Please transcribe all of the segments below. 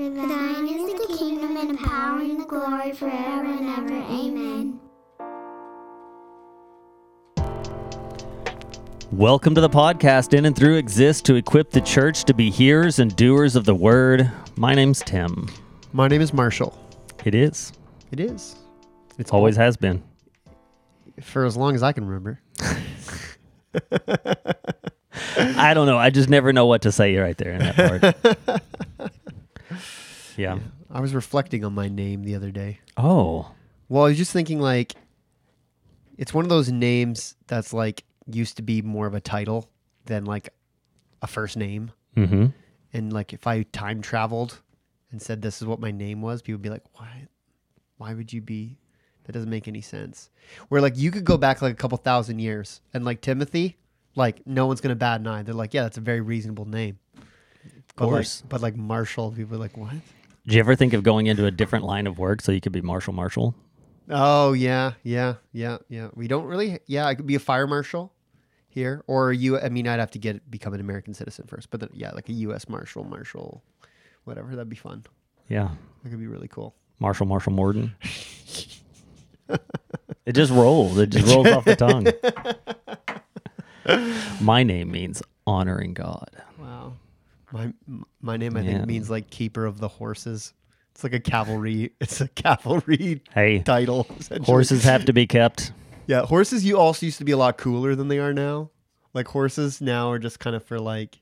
For thine is the kingdom and the power and the glory forever and ever. Amen. Welcome to the podcast In and Through exists to equip the church to be hearers and doers of the word. My name's Tim. My name is Marshall. It is. It is. It's Always has been. for as long as I can remember. I don't know. I just never know what to say right there in that part. yeah. I was reflecting on my name the other day. Oh. Well, I was just thinking like it's one of those names that's like used to be more of a title than like a first name. Mm-hmm. And like if I time traveled and said this is what my name was, people would be like, "Why? Why would you be? That doesn't make any sense." Where like you could go back like a couple thousand years and like Timothy, like no one's gonna bat an eye. They're like, "Yeah, that's a very reasonable name." But course. like, but like Marshall, people are like, "What?" Did you ever think of going into a different line of work so you could be Marshall Marshall? Oh yeah, yeah, yeah, yeah. We don't really. Yeah, I could be a fire marshal here, or you. I mean, I'd have to get become an American citizen first, but then, yeah, like a U.S. marshal, marshal, whatever. That'd be fun. Yeah. That could be really cool. Marshall Marshall Morden. it just rolls. It just rolls off the tongue. My name means honoring God. My my name, I Yeah. think, means like keeper of the horses. It's like a cavalry. It's a cavalry Hey, title. horses have to be kept. Yeah, horses. You also used to be a lot cooler than they are now. Like horses now are just kind of for like,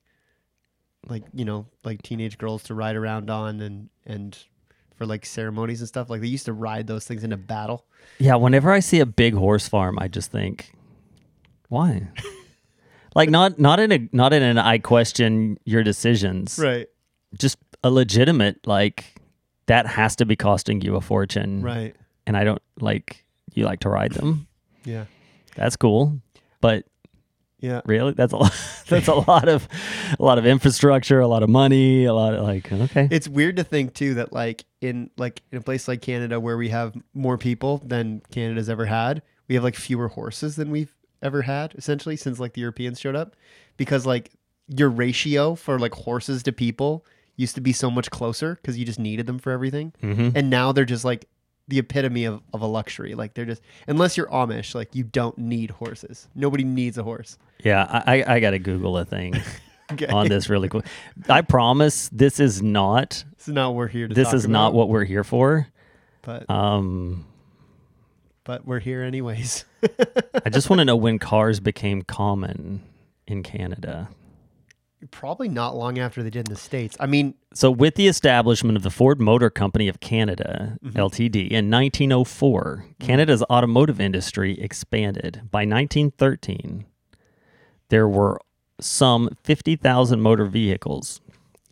like you know, like teenage girls to ride around on and and for like ceremonies and stuff. Like they used to ride those things into battle. Yeah, whenever I see a big horse farm, I just think, why? Like not not in a not in an I question your decisions. Right. Just a legitimate like that has to be costing you a fortune. Right. And I don't like you like to ride them. Yeah. That's cool. But Yeah. really that's a lot that's a lot of a lot of infrastructure, a lot of money, a lot of like okay. It's weird to think too that like in like in a place like Canada where we have more people than Canada's ever had, we have like fewer horses than we've ever had essentially since like the Europeans showed up because like your ratio for like horses to people used to be so much closer because you just needed them for everything. Mhm. And now they're just like the epitome of, of a luxury. Like they're just unless you're Amish, like you don't need horses. Nobody needs a horse. Yeah, I, I, I got to Google a thing Okay. on this really quick. I promise this is not This is not what we're here to this is not what we're here for. but Um, but we're here anyways. I just want to know when cars became common in Canada. Probably not long after they did in the States. I mean, So, with the establishment of the Ford Motor Company of Canada, mm-hmm. Ltd., in 1904, Canada's automotive industry expanded. By 1913, there were some 50,000 motor vehicles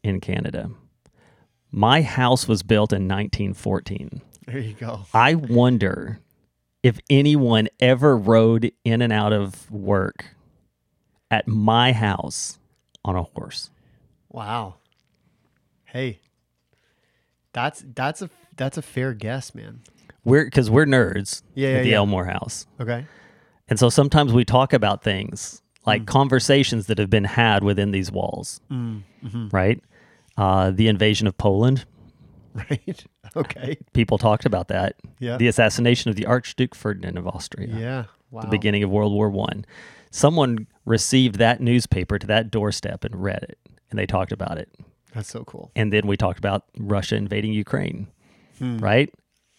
in Canada. My house was built in 1914. there you go. I wonder if anyone ever rode in and out of work at my house on a horse. Wow. Hey. That's that's a that's a fair guess, man. We're because we're nerds Yeah, at the yeah. Elmore House, Okay. and so sometimes we talk about things like Mm. conversations that have been had within these walls, Mm-hmm. right? Uh, the invasion of Poland, Right. Okay. people talked about that. Yeah. The assassination of the Archduke Ferdinand of Austria. yeah. Wow. the beginning of World War One. Someone received that newspaper to that doorstep and read it, and they talked about it. That's so cool. And then we talked about Russia invading Ukraine, Hmm. right?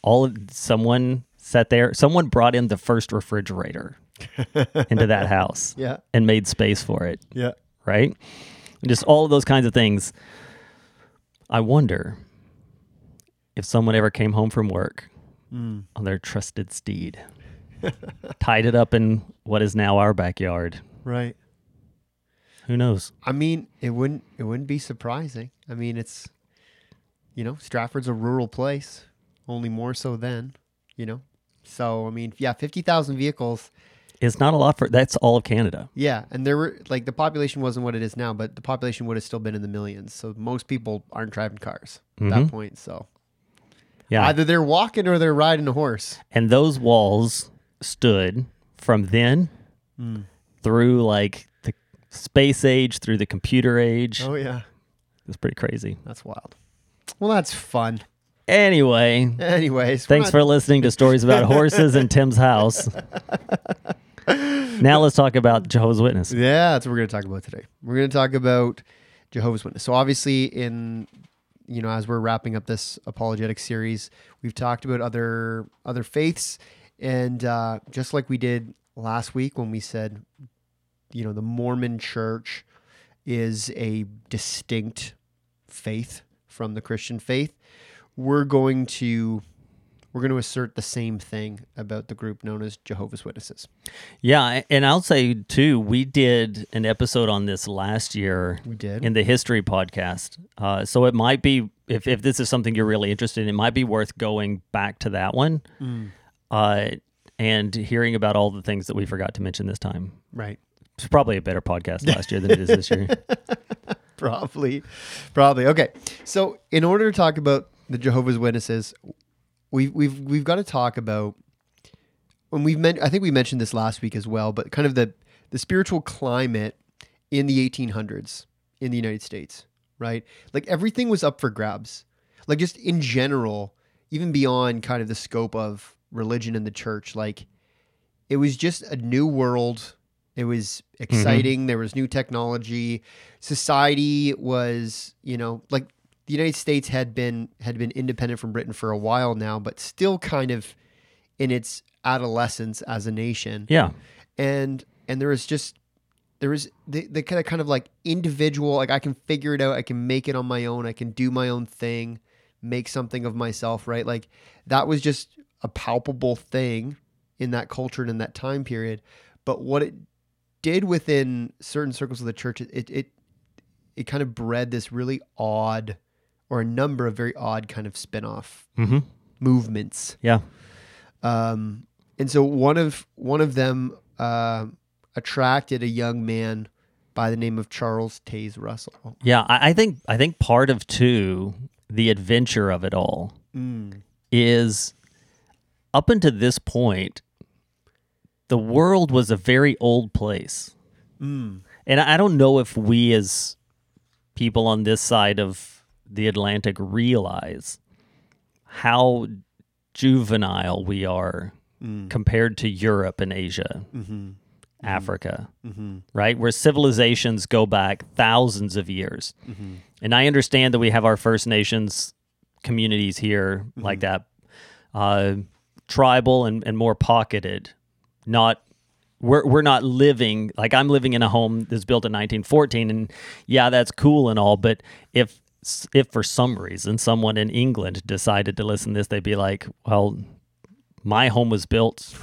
All of someone sat there. Someone brought in the first refrigerator into that house Yeah. and made space for it, Yeah. right? And just all of those kinds of things. I wonder if someone ever came home from work Hmm. on their trusted steed, tied it up in what is now our backyard. Right. Who knows? I mean, it wouldn't it wouldn't be surprising. I mean, it's you know, Stratford's a rural place, only more so then, you know. So, I mean, yeah, 50,000 vehicles. is not a lot for that's all of Canada. Yeah, and there were like the population wasn't what it is now, but the population would have still been in the millions. So most people aren't driving cars at that Mhm. point. So Yeah. either they're walking or they're riding a horse. and those walls stood from then Hmm. through like the space age, through the computer age. Oh yeah, It's pretty crazy. that's wild. Well, that's fun. Anyway, Anyways, thanks not- for listening to stories about horses and Tim's house. now let's talk about Jehovah's Witness. Yeah, that's what we're going to talk about today. We're going to talk about Jehovah's Witness. So obviously, in you know, as we're wrapping up this apologetic series, we've talked about other other faiths, and uh, just like we did last week when we said, you know, the Mormon Church is a distinct faith from the Christian faith. We're going to we're going to assert the same thing about the group known as Jehovah's Witnesses. Yeah, and I'll say too, we did an episode on this last year We did. in the history podcast. Uh, so it might be if if this is something you're really interested in, it might be worth going back to that one. Mm. Uh, and hearing about all the things that we forgot to mention this time. right. It's probably a better podcast last year than it is this year. probably probably okay so in order to talk about the jehovah's witnesses we've we've we've got to talk about when we've meant i think we mentioned this last week as well but kind of the the spiritual climate in the 1800s in the united states right? Like everything was up for grabs. Like just in general even beyond kind of the scope of religion and the church like it was just a new world. It was mm-hmm. exciting. There was new technology. Society was you know like the united states had been had been independent from britain for a while now but still kind of in its adolescence as a nation. Yeah. and and there was just there was the, the kind of kind of like individual like i can figure it out i can make it on my own i can do my own thing make something of myself right? Like that was just a palpable thing in that culture and in that time period. But what it did within certain circles of the church it it it kind of bred this really odd or a number of very odd kind of spin-off hmm movements Yeah. um, and so one of one of them uh, attracted a young man by the name of Charles Taze Russell. Yeah. I, I think I think part of too the adventure of it all Mm. is up until this point, the world was a very old place. Mm. And I don't know if we as people on this side of the Atlantic realize how juvenile we are Mm. compared to Europe and Asia, Mm-hmm. Africa, Mm-hmm. right? Where civilizations go back thousands of years. Mm-hmm. And I understand that we have our First Nations communities here like that, uh, tribal and, and more pocketed. Not we're we're not living like I'm living in a home that's built in 1914, and yeah, that's cool and all. But if if for some reason someone in England decided to listen to this, they'd be like, well. My home was built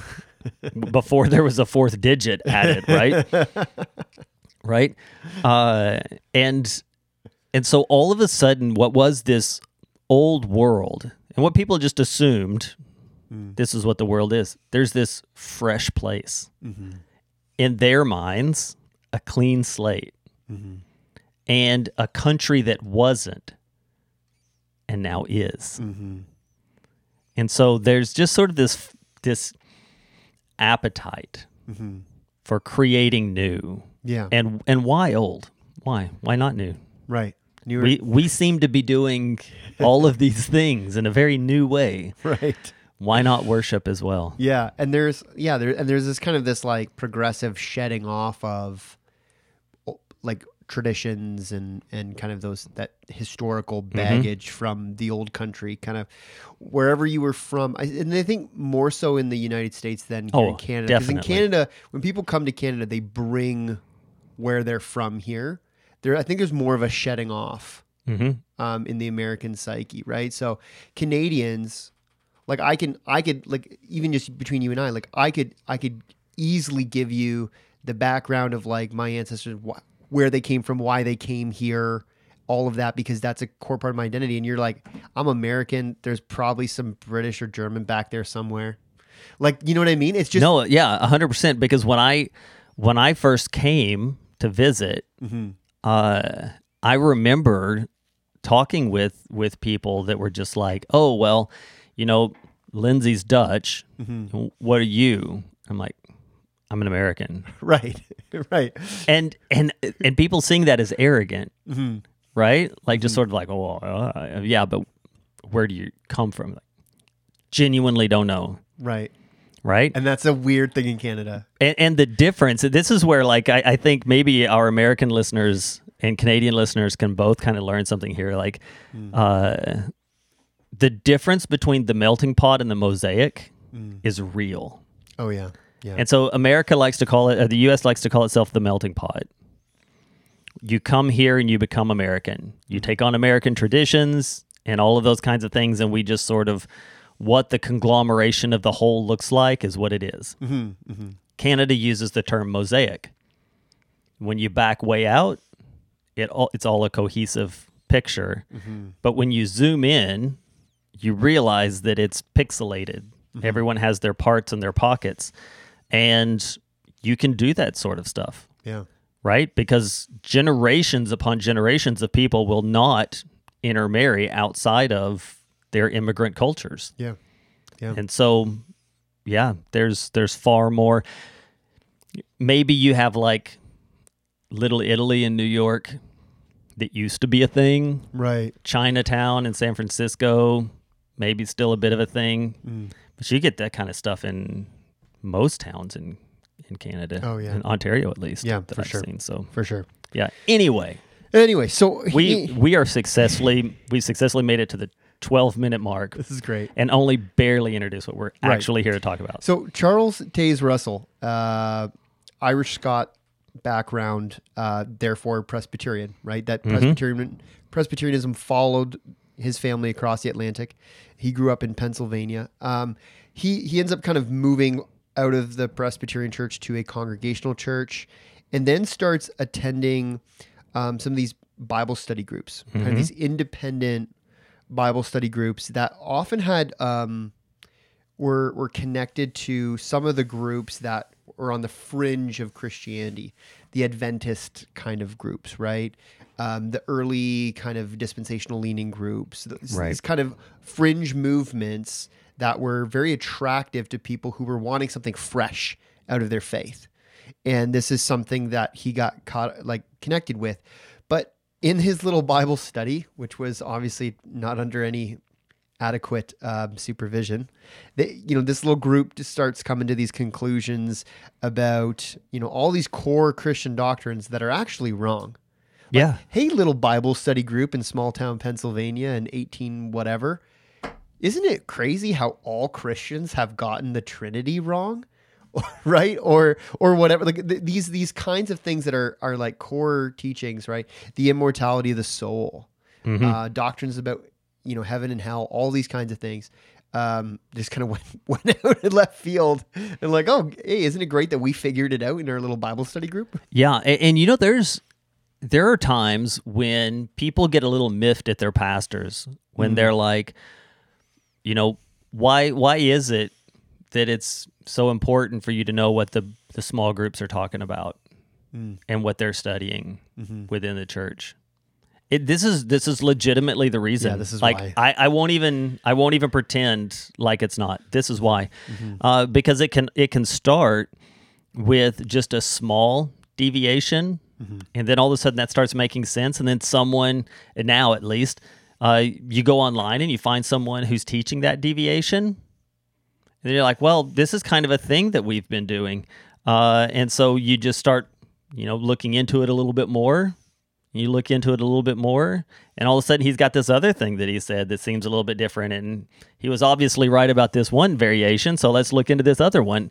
before there was a fourth digit added, right? right? Uh, and and so all of a sudden, what was this old world, and what people just assumed this is what the world is. There's this fresh place Mm-hmm. in their minds, a clean slate, Mm-hmm. And a country that wasn't, and now is. Mm-hmm. And so there's just sort of this this appetite Mm-hmm. for creating new. Yeah. And and why old? Why? Why not new? right. We we seem to be doing all of these things in a very new way. right. Why not worship as well? Yeah, and there's yeah there and there's this kind of this like progressive shedding off of like traditions and and kind of those that historical Mm-hmm. baggage from the old country, kind of wherever you were from. I, and I think more so in the United States than here in Oh, Canada. Because in. Canada, when people come to Canada, they bring where they're from here. There, I think there's more of a shedding off hmm um, in the American psyche, right? So Canadians, like I can, I could, like even just between you and I, like I could, I could easily give you the background of like my ancestors, where they came from, why they came here, all of that, because that's a core part of my identity. And you're like, I'm American. There's probably some British or German back there somewhere. Like, you know what I mean? It's just no, yeah, hundred percent. Because when I when I first came to visit, Mhm. uh, I remember talking with with people that were just like, "Oh, well, you know, Lindsay's Dutch. Mm-hmm. What are you?" I'm like, "I'm an American," right, right. and and and people seeing that as arrogant. Mhm. right? Like just sort of like, oh, uh, yeah, but where do you come from? Like, genuinely don't know, Right. right? And that's a weird thing in Canada. and, and the difference this is where like I, I think maybe our american listeners and canadian listeners can both kind of learn something here like uh, the difference between the melting pot and the mosaic is real Oh yeah. Yeah. and so america likes to call it uh, the us likes to call itself the melting pot you come here and you become american you mm-hmm. take on american traditions and all of those kinds of things and we just sort of what the conglomeration of the whole looks like is what it is. Mm-hmm, mm-hmm. Canada uses the term mosaic. When you back way out, it all, it's all a cohesive picture. But when you zoom in, you realize that it's pixelated. Everyone has their parts in their pockets, and you can do that sort of stuff, yeah. right? Because generations upon generations of people will not intermarry outside of their immigrant cultures. Yeah. Yeah. And so, yeah, there's there's far more. Maybe you have like Little Italy in New York that used to be a thing. Right. Chinatown in San Francisco, maybe still a bit of a thing. Mm. But you get that kind of stuff in most towns in in Canada. Oh, yeah. in Ontario at least. Yeah, for I've sure. Seen. So For sure. yeah. Anyway, Anyway, so we he- we are successfully we successfully made it to the 12 minute mark this is great. and only barely introduced what we're Right. actually here to talk about. So Charles Taze Russell, uh, Irish Scot background, uh, therefore Presbyterian, right? That Presbyterian Presbyterianism followed his family across the Atlantic. He grew up in Pennsylvania. Um, he he ends up kind of moving out of the Presbyterian church to a congregational church, and then starts attending um, some of these Bible study groups, kind of these independent Bible study groups that often had. Um, were were connected to some of the groups that were on the fringe of Christianity, the Adventist kind of groups, right? Um, the early kind of dispensational leaning groups, Right. these kind of fringe movements that were very attractive to people who were wanting something fresh out of their faith. And this is something that he got caught like connected with. But in his little Bible study, which was obviously not under any adequate um, supervision. They, you know, this little group just starts coming to these conclusions about you know all these core Christian doctrines that are actually wrong. yeah. Hey, little Bible study group in small town Pennsylvania in eighteen whatever, isn't it crazy how all Christians have gotten the Trinity wrong? right or or whatever like th- these these kinds of things that are are like core teachings right the immortality of the soul uh, doctrines about you know heaven and hell, all these kinds of things. Um, just kind of went, went out in left field and like, oh, hey, isn't it great that we figured it out in our little Bible study group? Yeah, and, and you know, there's there are times when people get a little miffed at their pastors when they're like, you know, why why is it that it's so important for you to know what the the small groups are talking about hmm. and what they're studying mm-hmm. within the church? It, this is this is legitimately the reason. Yeah, this is like why. I, I won't even I won't even pretend like it's not. This is why, mm-hmm. uh, because it can it can start with just a small deviation, mm-hmm. and then all of a sudden that starts making sense, and then someone now at least uh, you go online and you find someone who's teaching that deviation, and you're like, well, this is kind of a thing that we've been doing, uh, and so you just start you know looking into it a little bit more. You look into it a little bit more and all of a sudden he's got this other thing that he said that seems a little bit different and he was obviously right about this one variation so let's look into this other one.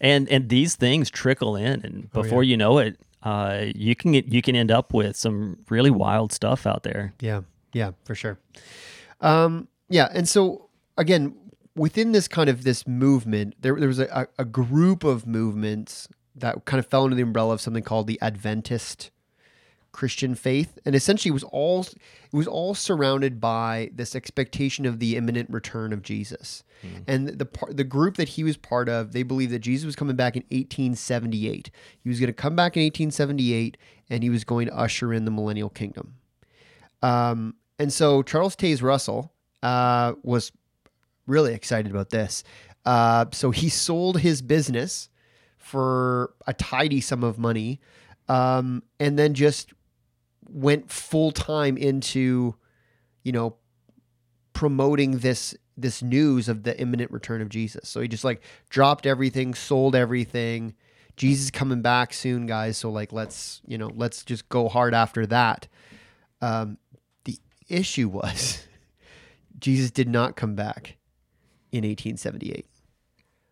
And and these things trickle in and before you know it uh, you can get, you can end up with some really wild stuff out there. Yeah, yeah, for sure. Um, yeah, and so again, within this kind of this movement, there there was a, a, group of movements that kind of fell under the umbrella of something called the Adventist Christian faith, and essentially it was all it was all surrounded by this expectation of the imminent return of Jesus. And the par- the group that he was part of, they believed that Jesus was coming back in 1878. He was going to come back in 1878, and he was going to usher in the millennial kingdom. Um, and so Charles Taze Russell uh, was really excited about this. Uh, so he sold his business for a tidy sum of money, um, and then just went full time into, you know, promoting this this news of the imminent return of Jesus. So he just like dropped everything, sold everything. Jesus coming back soon, guys. So like let's, you know, let's just go hard after that. Um, issue was Jesus did not come back in 1878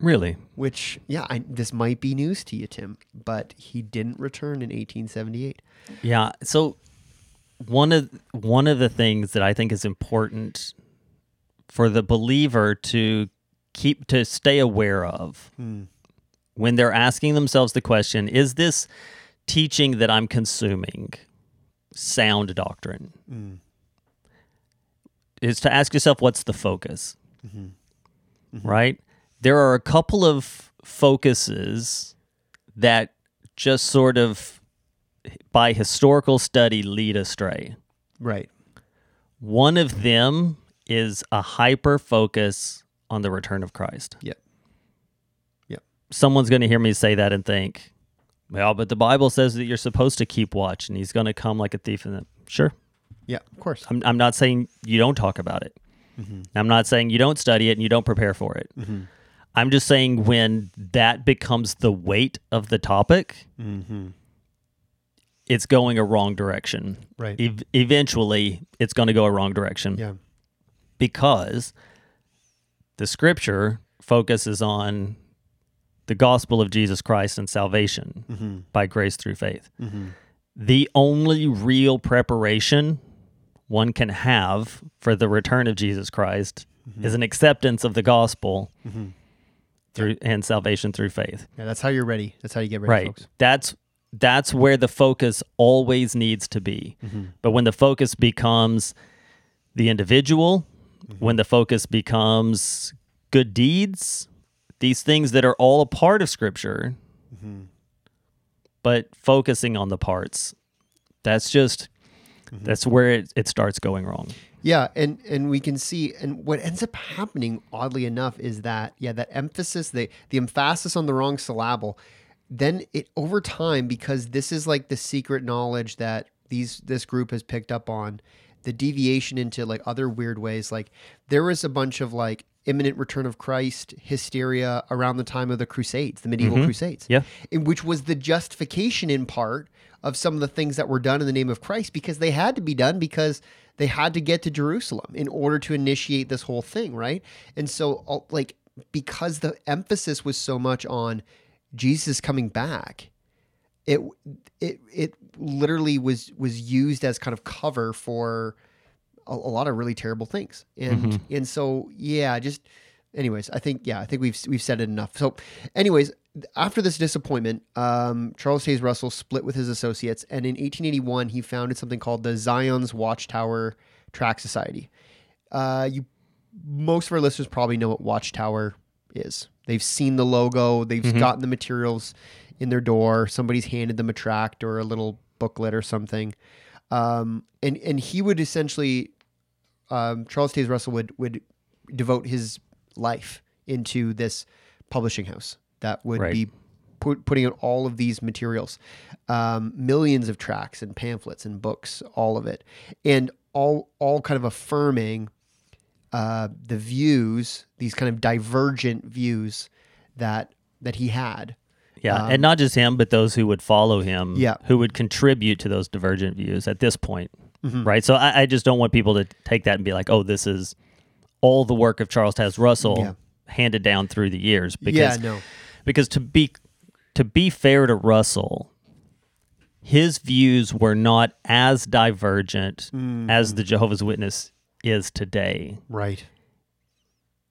Really? which yeah I, this might be news to you tim but he didn't return in 1878 Yeah. So one of one of the things that I think is important for the believer to keep to stay aware of hmm. when they're asking themselves the question, is this teaching that I'm consuming sound doctrine? Hmm. Is to ask yourself what's the focus? Mm-hmm. Mm-hmm. Right? There are a couple of focuses that just sort of by historical study lead astray. right One of them is a hyper focus on the return of Christ. yep yep Someone's going to hear me say that and think, well, but the Bible says that you're supposed to keep watch and he's going to come like a thief in the. Sure. Yeah of course I'm, I'm not saying you don't talk about it. Mm-hmm. I'm not saying you don't study it and you don't prepare for it. Mm-hmm. I'm just saying when that becomes the weight of the topic, mm-hmm. it's going a wrong direction. Right. Ev- eventually, it's going to go a wrong direction yeah because the scripture focuses on the gospel of Jesus Christ and salvation by grace through faith. The only real preparation one can have for the return of Jesus Christ mm-hmm. is an acceptance of the gospel mm-hmm. through and salvation through faith. yeah that's how you're ready. That's how you get ready Right. folks. That's that's where the focus always needs to be. Mm-hmm. But when the focus becomes the individual, when the focus becomes good deeds, these things that are all a part of scripture, but focusing on the parts, that's just Mm-hmm. that's where it, it starts going wrong. Yeah, and and we can see, and what ends up happening, oddly enough, is that yeah, that emphasis, the the emphasis on the wrong syllable, then it over time because this is like the secret knowledge that these this group has picked up on, the deviation into like other weird ways. Like there was a bunch of like imminent return of Christ hysteria around the time of the Crusades, the medieval mm-hmm. Crusades, Yeah. in which was the justification in part of some of the things that were done in the name of Christ because they had to be done because they had to get to Jerusalem in order to initiate this whole thing, right? And so like because the emphasis was so much on Jesus coming back, it it it literally was was used as kind of cover for a, a lot of really terrible things. And and so yeah, just anyways, I think yeah, I think we've we've said it enough. So anyways, after this disappointment, um, Charles Taze Russell split with his associates, and in 1881 he founded something called the Zion's Watchtower Tract Society. Uh, you most of our listeners probably know what Watchtower is. They've seen the logo, they've gotten the materials in their door. Somebody's handed them a tract or a little booklet or something. Um, and and he would essentially, um, Charles Taze Russell would would devote his life into this publishing house that would Right. be put, putting out all of these materials, um, millions of tracts and pamphlets and books, all of it, and all all kind of affirming uh, the views, these kind of divergent views that that he had. Yeah, and not just him, but those who would follow him, Um, Yeah. who would contribute to those divergent views at this point, Mm-hmm. right? So I, I just don't want people to take that and be like, "Oh, this is all the work of Charles Taze Russell Yeah. handed down through the years." Because yeah, no, because to be to be fair to Russell, his views were not as divergent Mm. as the Jehovah's Witness is today. right,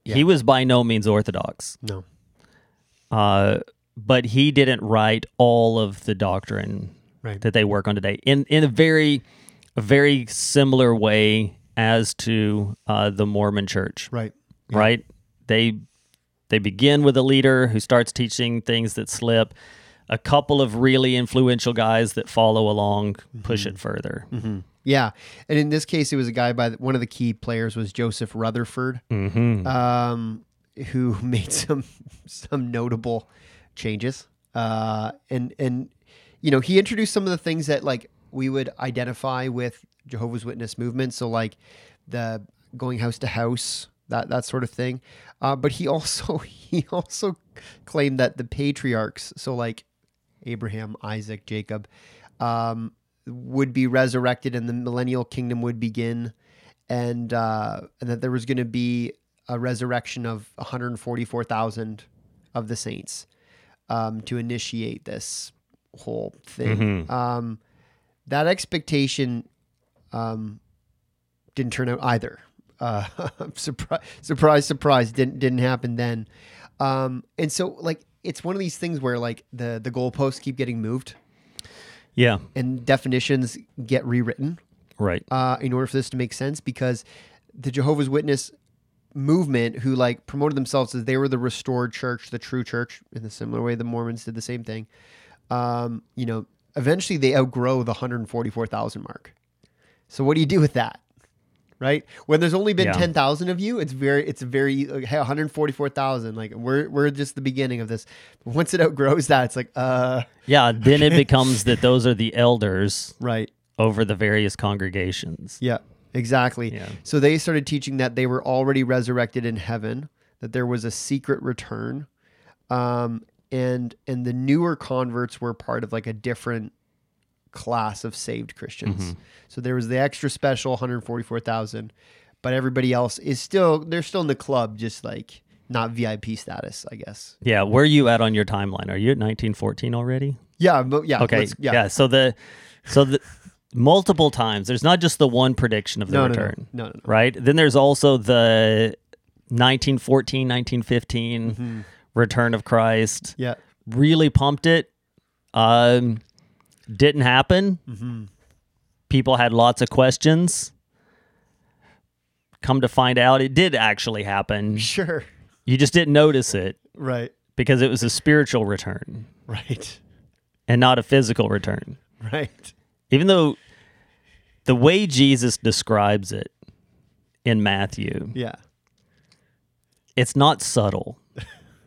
He was by no means orthodox. no, uh, but he didn't write all of the doctrine Right. that they work on today in in a very a very similar way as to uh, the Mormon Church, right, right? They they begin with a leader who starts teaching things that slip. A couple of really influential guys that follow along push it further. yeah. And in this case, it was a guy by the, one of the key players was Joseph Rutherford, Mm-hmm. um, who made some some notable changes. Uh, and and you know he introduced some of the things that like we would identify with Jehovah's Witness movement. So like the going house to house, that that sort of thing. Uh, but he also he also claimed that the patriarchs, so like Abraham, Isaac, Jacob, um, would be resurrected and the millennial kingdom would begin, and uh, and that there was going to be a resurrection of 144,000 of the saints um, to initiate this whole thing. Mhm. Um, that expectation um, didn't turn out either. Uh, surprise, surprise, surprise! Didn't didn't happen then. Um, and so, like, it's one of these things where like the the goalposts keep getting moved Yeah. and definitions get rewritten Right. uh, in order for this to make sense because the Jehovah's Witness movement, who like promoted themselves as they were the restored church, the true church, in a similar way the Mormons did the same thing. Um, you know, eventually they outgrow the 144,000 mark. So what do you do with that? Right when there's only been Yeah. ten thousand of you, it's very, it's very like, hey, 144,000. Like we're we're just the beginning of this. But once it outgrows that, it's like, uh, Yeah. Then it becomes that those are the elders right, over the various congregations. Yeah, exactly. Yeah. So they started teaching that they were already resurrected in heaven, that there was a secret return, um, and and the newer converts were part of like a different class of saved Christians. So there was the extra special 144,000, but everybody else is still they're still in the club, just like not VIP status, I guess. Yeah. Where are you at on your timeline? Are you at 1914 already? Yeah, but yeah, Okay. let's- Yeah. So the, so the multiple times. There's not just the one prediction of the No, no, no, return, no, no, no. right? Then there's also the 1914, 1915 Mm-hmm. Return of Christ. Yeah, Really pumped it. Um, didn't happen. Mm-hmm. People had lots of questions. Come to find out, it did actually happen. sure. You just didn't notice it Right, because it was a spiritual return right, and not a physical return. right. even though the way Jesus describes it in Matthew, Yeah, it's not subtle,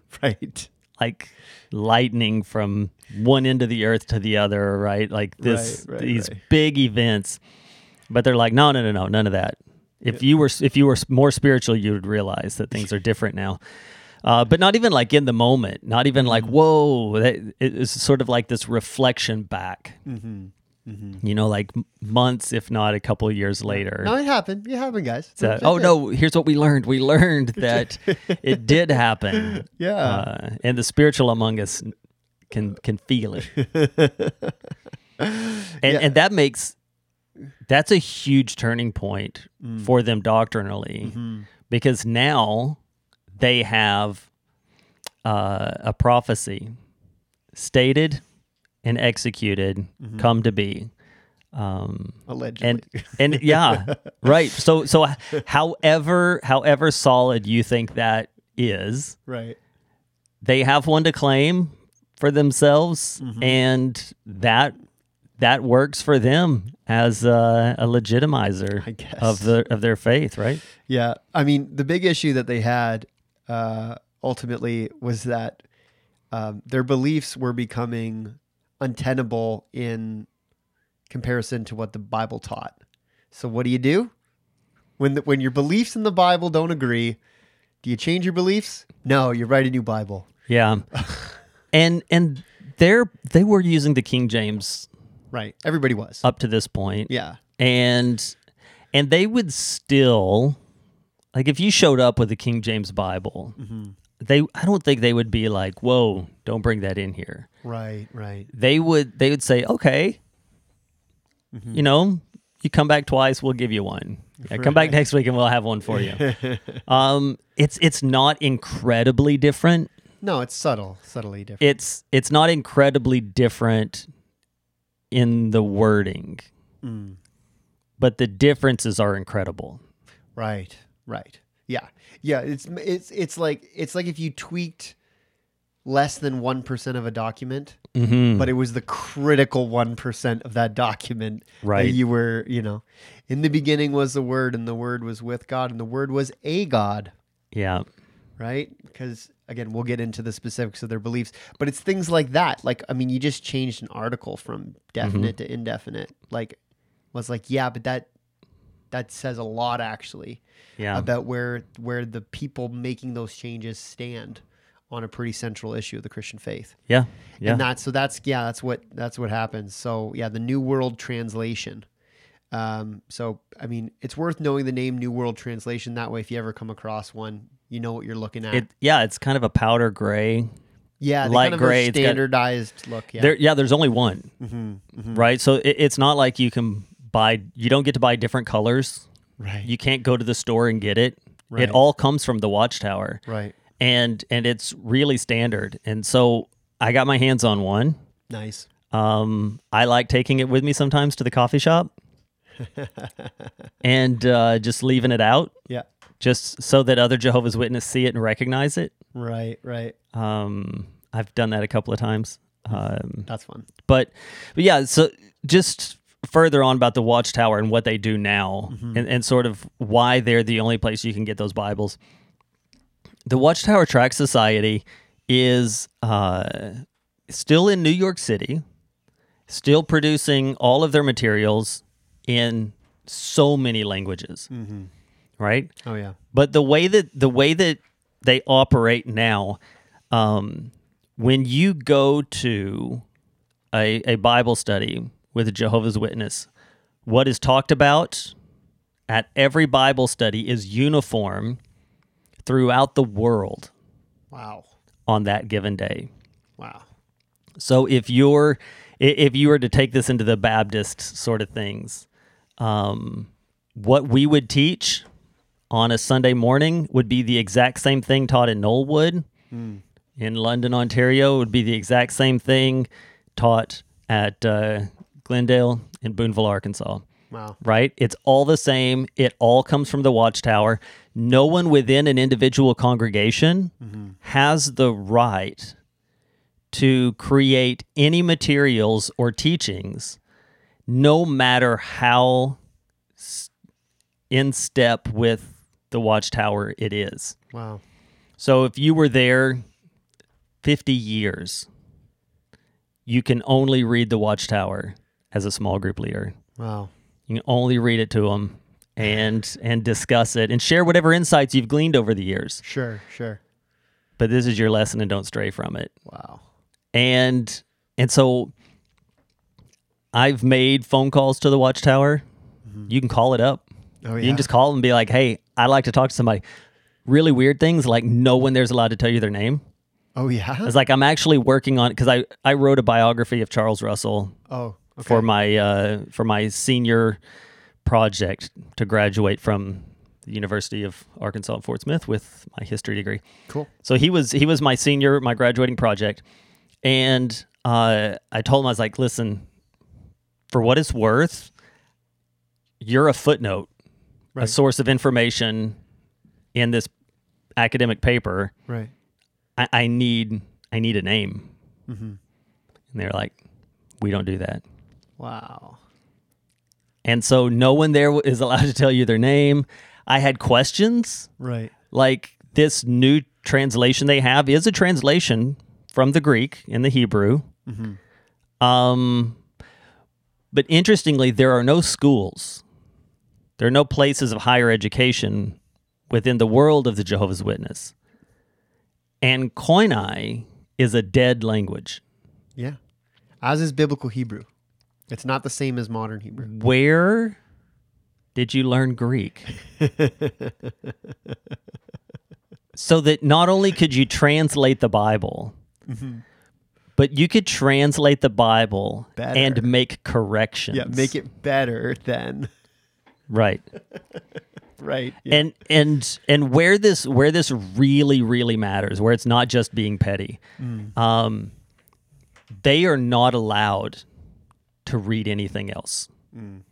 right. like lightning from one end of the earth to the other, right? Like this, Right, right, these right. big events. But they're like, no, no, no, no, none of that. If you were, if you were more spiritual, you would realize that things are different now. Uh, but not even like in the moment, not even like, Mm-hmm. whoa, that, it's sort of like this reflection back, Mm-hmm. You know, like months, if not a couple of years later. No, it happened. It happened, guys. So, oh no! Here's what we learned. We learned that it did happen. Yeah. uh, and the spiritual among us can can feel it, and Yeah. and that makes that's a huge turning point Mm. for them doctrinally, Mm-hmm. because now they have uh, a prophecy stated and executed, Mm-hmm. come to be. Um, Allegedly. and and yeah right so so however however solid you think that is right. they have one to claim for themselves Mm-hmm. and that that works for them as a, a legitimizer of the of their faith right Yeah. I mean, the big issue that they had uh, ultimately was that um, their beliefs were becoming untenable in comparison to what the Bible taught. So, what do you do when the, when your beliefs in the Bible don't agree? Do you change your beliefs? No, you write a new Bible. yeah and and they're they were using the king james Right. Everybody was. up to this point yeah. and and they would still like if you showed up with the King James Bible, they I don't think they would be like, "Whoa, don't bring that in here." Right. Right. They would they would say, "Okay, you know, you come back twice, we'll give you one. Yeah, come back next week and we'll have one for you." um, it's it's not incredibly different. No, it's subtle, subtly different. It's it's not incredibly different in the wording, Mm. but the differences are incredible. Right. Right. Yeah. Yeah. It's it's it's like it's like if you tweaked less than one percent of a document, Mm-hmm. but it was the critical one percent of that document Right. that you were, you know, in the beginning was the word, and the word was with God, and the word was a God, Yeah. right? Because again, we'll get into the specifics of their beliefs, but it's things like that. Like, I mean, you just changed an article from definite to indefinite. Like, was like, yeah, but that that says a lot actually Yeah. about where where the people making those changes stand on a pretty central issue of the Christian faith. yeah. Yeah. And that's so that's yeah, that's what that's what happens. So yeah, the New World Translation. Um, so I mean, it's worth knowing the name New World Translation. That way, if you ever come across one, you know what you're looking at. it yeah, it's kind of a powder gray. yeah, light kind of gray, A it's got- standardized look. Yeah, There yeah, there's only one. Mm-hmm, Right? So it, it's not like you can buy you don't get to buy different colors. right, You can't go to the store and get it. Right. It all comes from the Watchtower. right, And and it's really standard. And so I got my hands on one. nice. Um, I like taking it with me sometimes to the coffee shop and uh, just leaving it out Yeah, just so that other Jehovah's Witnesses see it and recognize it. right, right. Um, I've done that a couple of times. Um, That's fun. but, but yeah, so just further on about the Watchtower and what they do now and, and sort of why they're the only place you can get those Bibles. The Watchtower Tract Society is uh, still in New York City, still producing all of their materials in so many languages, right? Oh yeah, But the way that the way that they operate now, um, when you go to a, a Bible study with a Jehovah's Witness, what is talked about at every Bible study is uniform throughout the world wow, on that given day. wow. So if you're if you were to take this into the Baptist sort of things, um, what we would teach on a Sunday morning would be the exact same thing taught in Knollwood, in London, Ontario. Would be the exact same thing taught at uh, Glendale in Booneville, Arkansas Wow. right? It's all the same. It all comes from the watchtower. No one within an individual congregation mm-hmm. has the right to create any materials or teachings, no matter how in step with the watchtower it is. Wow. So if you were there 50 years, you can only read the watchtower as a small group leader. Wow. You can only read it to them and and discuss it and share whatever insights you've gleaned over the years. Sure, sure. But this is your lesson and don't stray from it. Wow. And and so I've made phone calls to the watchtower. Mm-hmm. You can call it up. Oh yeah. You can just call and be like, "Hey, I'd like to talk to somebody." Really weird things like no one there's allowed to tell you their name. oh yeah. It's like I'm actually working on because I I wrote a biography of Charles Russell oh. Okay. for my uh, for my senior project to graduate from the University of Arkansas at Fort Smith with my history degree. cool. So he was he was my senior, my graduating project, and uh, I told him I was like, listen, for what it's worth, you're a footnote, a source of information in this academic paper. Right. I, I need I need a name, Mm-hmm. and they're like, we don't do that. Wow. And so no one there is allowed to tell you their name. I had questions Right. like this new translation they have is a translation from the Greek and the Hebrew. Um, but interestingly, there are no schools, there are no places of higher education within the world of the Jehovah's Witness. And Koine is a dead language. Yeah. As is biblical Hebrew. It's not the same as modern Hebrew. Where did you learn Greek? so that not only could you translate the Bible, but you could translate the Bible Better. and make corrections. Yeah, make it better than right. right. Yeah. And and and where this where this really really matters, where it's not just being petty, Mm. um, they are not allowed to read anything else. Mm.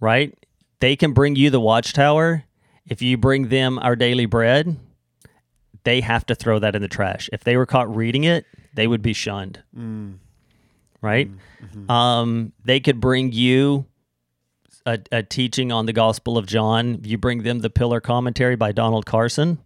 Right? They can bring you the Watchtower. If you bring them our daily bread, they have to throw that in the trash. If they were caught reading it, they would be shunned. Mm. Right? Um, they could bring you a, a teaching on the Gospel of John. You bring them the Pillar Commentary by Donald Carson,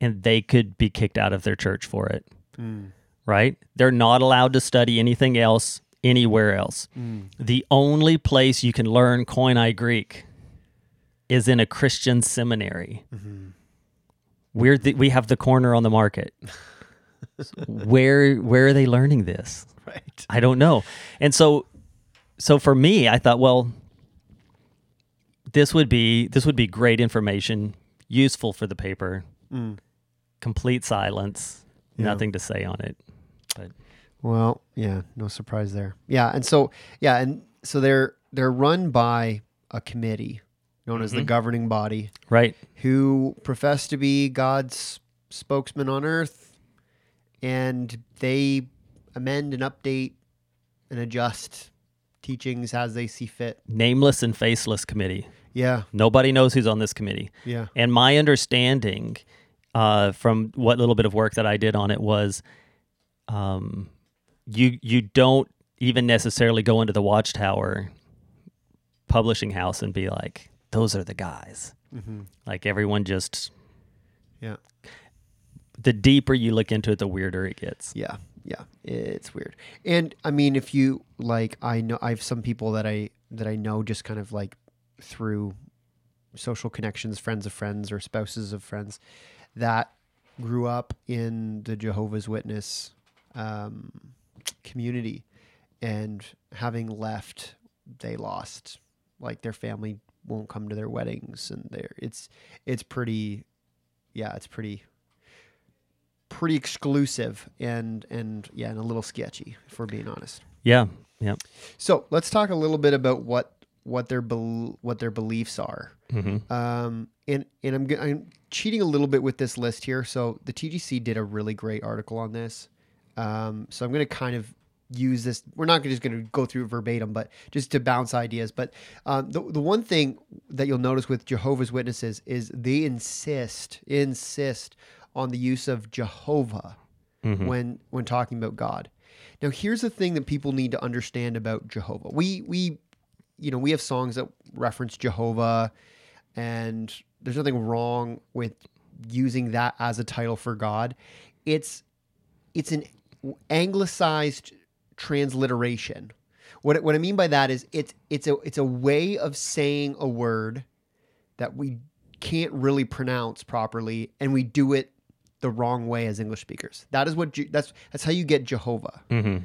and they could be kicked out of their church for it. Mm. Right? They're not allowed to study anything else anywhere else. Mm. The only place you can learn Koine Greek is in a Christian seminary. Mm-hmm. We're the, we have the corner on the market. where where are they learning this? Right. I don't know. And so so for me, I thought, well, this would be this would be great information, useful for the paper. Mm. Complete silence, Yeah. nothing to say on it. But Well, yeah, no surprise there. Yeah, and so yeah, and so they're they're run by a committee known as the Mhm. governing body right, who profess to be God's spokesman on earth and they amend and update and adjust teachings as they see fit. nameless and faceless committee. Yeah, Nobody knows who's on this committee. yeah. And my understanding uh, from what little bit of work that I did on it was um, you you don't even necessarily go into the Watchtower publishing house and be like, those are the guys. Mm-hmm. Like everyone just, Yeah. the deeper you look into it, the weirder it gets. Yeah, yeah, it's weird. And I mean, if you like, I know I have some people that I that I know just kind of like through social connections, friends of friends or spouses of friends that grew up in the Jehovah's Witness um, community, and having left, they lost like their family won't come to their weddings, and they're it's it's pretty, yeah, it's pretty pretty exclusive and and yeah, and a little sketchy, if we're being honest. Yeah. Yeah. So let's talk a little bit about what what their bel what their beliefs are. hmm Um, and and I'm I'm cheating a little bit with this list here. So the TGC did a really great article on this. Um, so I'm going to kind of use this. We're not just going to go through it verbatim, but just to bounce ideas. But um, the the one thing that you'll notice with Jehovah's Witnesses is they insist insist on the use of Jehovah hmm when when talking about God. Now, here's the thing that people need to understand about Jehovah. We we you know, we have songs that reference Jehovah and there's nothing wrong with using that as a title for God. It's it's an anglicized transliteration. What what I mean by that is it's it's a it's a way of saying a word that we can't really pronounce properly and we do it the wrong way as English speakers. That is what that's that's how you get Jehovah, hmm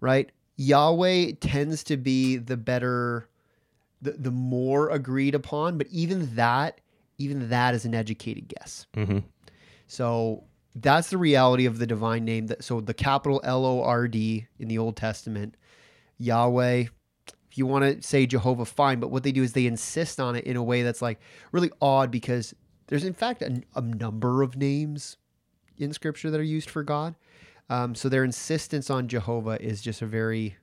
right? Yahweh tends to be the better the, the more agreed upon, but even that even that is an educated guess. hmm So that's the reality of the divine name. That so the capital L O R D in the Old Testament, Yahweh. If you want to say Jehovah, fine. But what they do is they insist on it in a way that's like really odd because there's in fact a, a number of names in Scripture that are used for God. Um, so their insistence on Jehovah is just a very,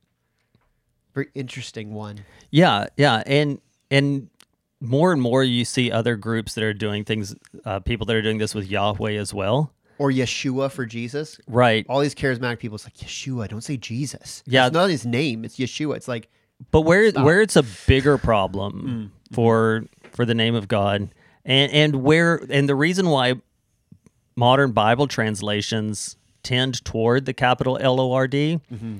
very interesting one. Yeah, yeah, and and more and more you see other groups that are doing things, uh, people that are doing this with Yahweh as well. Or Yeshua for Jesus. Right, All these charismatic people, it's like Yeshua. Don't say Jesus. Yeah. it's not his name. It's Yeshua. It's like but where Stop. where it's a bigger problem mm. for for the name of God, and and where and the reason why modern Bible translations tend toward the capital L O R D mm-hmm.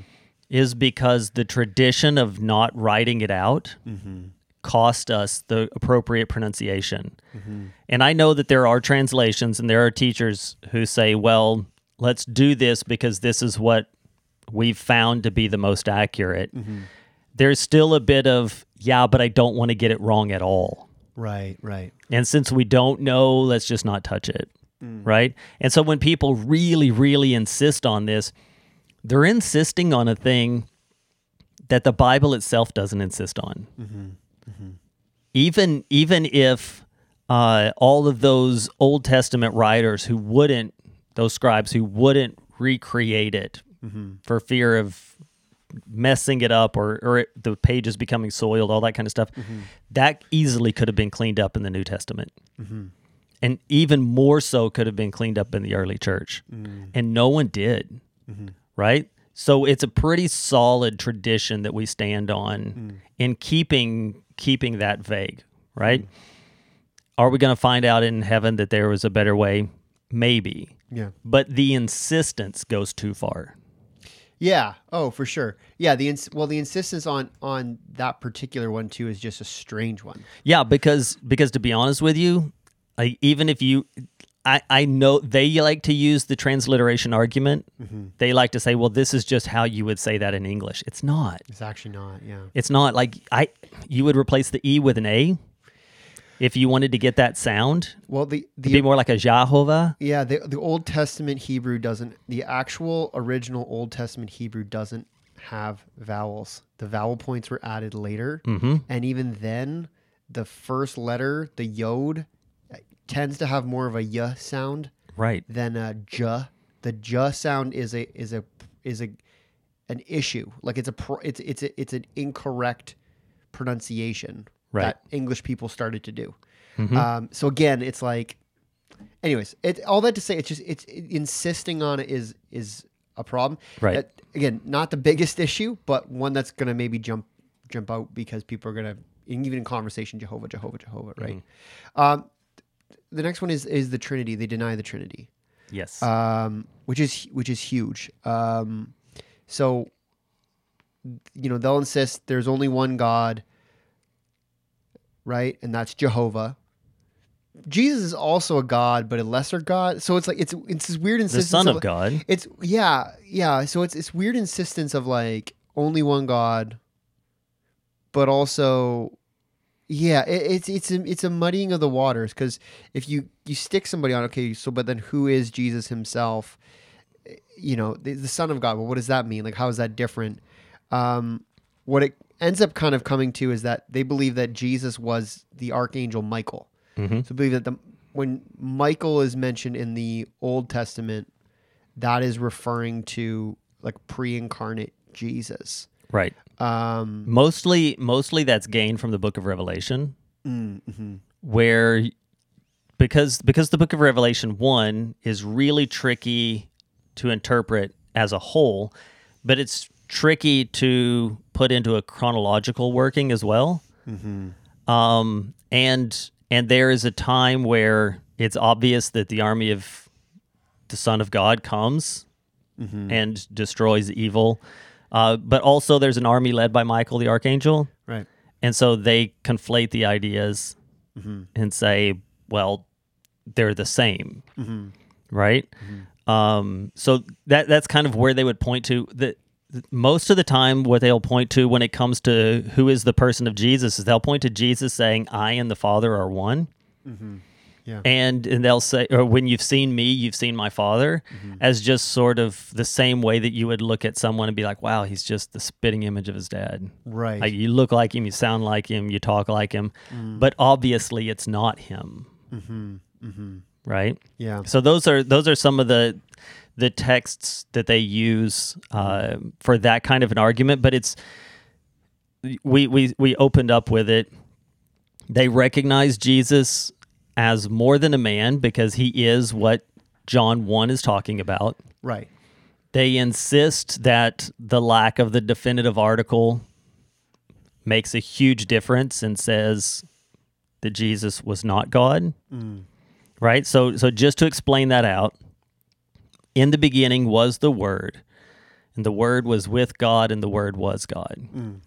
is because the tradition of not writing it out mm-hmm. Cost us the appropriate pronunciation. Mm-hmm. And I know that there are translations and there are teachers who say, well, let's do this because this is what we've found to be the most accurate. Mm-hmm. There's still a bit of, yeah, but I don't want to get it wrong at all. right, right. And since we don't know, let's just not touch it. Mm. Right. And so when people really, really insist on this, they're insisting on a thing that the Bible itself doesn't insist on. Mm-hmm. Mm-hmm. Even even if uh, all of those Old Testament writers who wouldn't, those scribes who wouldn't recreate it mm-hmm. for fear of messing it up or, or it, the pages becoming soiled, all that kind of stuff, mm-hmm. that easily could have been cleaned up in the New Testament. And even more so could have been cleaned up in the early church. Mm. And no one did. Right? So it's a pretty solid tradition that we stand on mm. in keeping keeping that vague, mm-hmm. right? Are we going to find out in heaven that there was a better way? maybe. Yeah. But the insistence goes too far. Yeah. Oh, for sure. Yeah. The ins- well, the insistence on on that particular one too is just a strange one. Yeah, because because to be honest with you, like even if you I, I know they like to use the transliteration argument. They like to say, well, this is just how you would say that in English. It's not. It's actually not. Yeah. It's not like I you would replace the E with an A if you wanted to get that sound. Well, the To be more like a Jehovah. yeah the the Old Testament Hebrew doesn't. The actual original Old Testament Hebrew doesn't have vowels. The vowel points were added later, Mm-hmm. and even then, the first letter, the yod, tends to have more of a y sound Right. than a j. The j sound is a is a is a an issue. Like it's a pro, it's it's a, it's an incorrect pronunciation Right. that English people started to do. Mhm. Um, so again, it's like, anyways, it all that to say, it's just it's insisting on it is is a problem. Right. Uh, again, not the biggest issue, but one that's gonna maybe jump jump out because people are gonna even in conversation, Jehovah, Jehovah, Jehovah, right? Mm-hmm. Um, the next one is is the Trinity. They deny the Trinity Yes. um, which is which is huge. Um, so, you know, they'll insist there's only one God, right, and that's Jehovah. Jesus is also a God, but a lesser God. So it's like it's it's this weird insistence. the. Son of of- God. It's yeah, yeah. So it's it's weird insistence of like only one God, but also, yeah, it, it's it's a, it's a muddying of the waters because if you you stick somebody on okay, so but then who is Jesus himself? Eh, You know, the, the Son of God. Well, what does that mean? Like, how is that different? Um, what it ends up kind of coming to is that they believe that Jesus was the archangel Michael. Mhm. So believe that the when Michael is mentioned in the Old Testament, that is referring to like pre-incarnate Jesus. Right. Um, Mostly mostly that's gained from the book of Revelation. mm, mhm. where because because the book of revelation 1 is really tricky to interpret as a whole but it's tricky to put into a chronological working as well um, and and there is a time where it's obvious that the army of the son of god comes and destroys evil uh, but also there's an army led by michael the archangel Right. and so they conflate the ideas and say, well, they're the same, right? Um, so that that's kind of where they would point to. The, most of the time, what they'll point to when it comes to who is the person of Jesus is they'll point to Jesus saying, "I and the Father are one." Yeah. And and they'll say, or when you've seen me, you've seen my Father, mm-hmm. as just sort of the same way that you would look at someone and be like, "Wow, he's just the spitting image of his dad." Right. Like you look like him, you sound like him, you talk like him, mm. but obviously it's not him, mm-hmm. Mm-hmm. right? yeah. So those are those are some of the the texts that they use uh, for that kind of an argument. But it's we we we opened up with it. They recognize Jesus as more than a man because he is what John one is talking about. Right. They insist that the lack of the definitive article makes a huge difference and says that Jesus was not God. Mm. Right? So so just to explain that out, in the beginning was the word, and the word was with God and the word was God. Mm.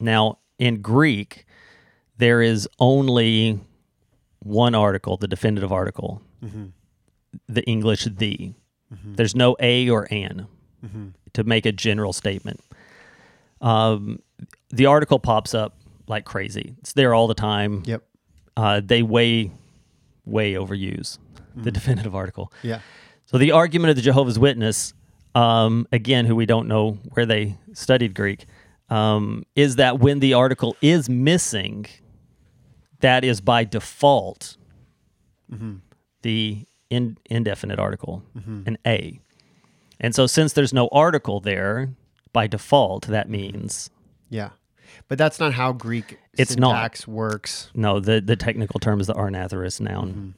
Now, in Greek, there is only one article, the definitive article. The English the. There's no a or an to make a general statement. Um, the article pops up like crazy. It's there all the time. Yep. Uh, they way, way overuse the definitive article. Yeah. So the argument of the Jehovah's Witness, um, again, who we don't know where they studied Greek, um, is that when the article is missing, that is by default mm-hmm. the in, indefinite article, mm-hmm. an a. And so since there's no article there, by default, that mm-hmm. means Yeah. But that's not how Greek It's not. syntax works. No, the, the technical term is the anarthrous noun.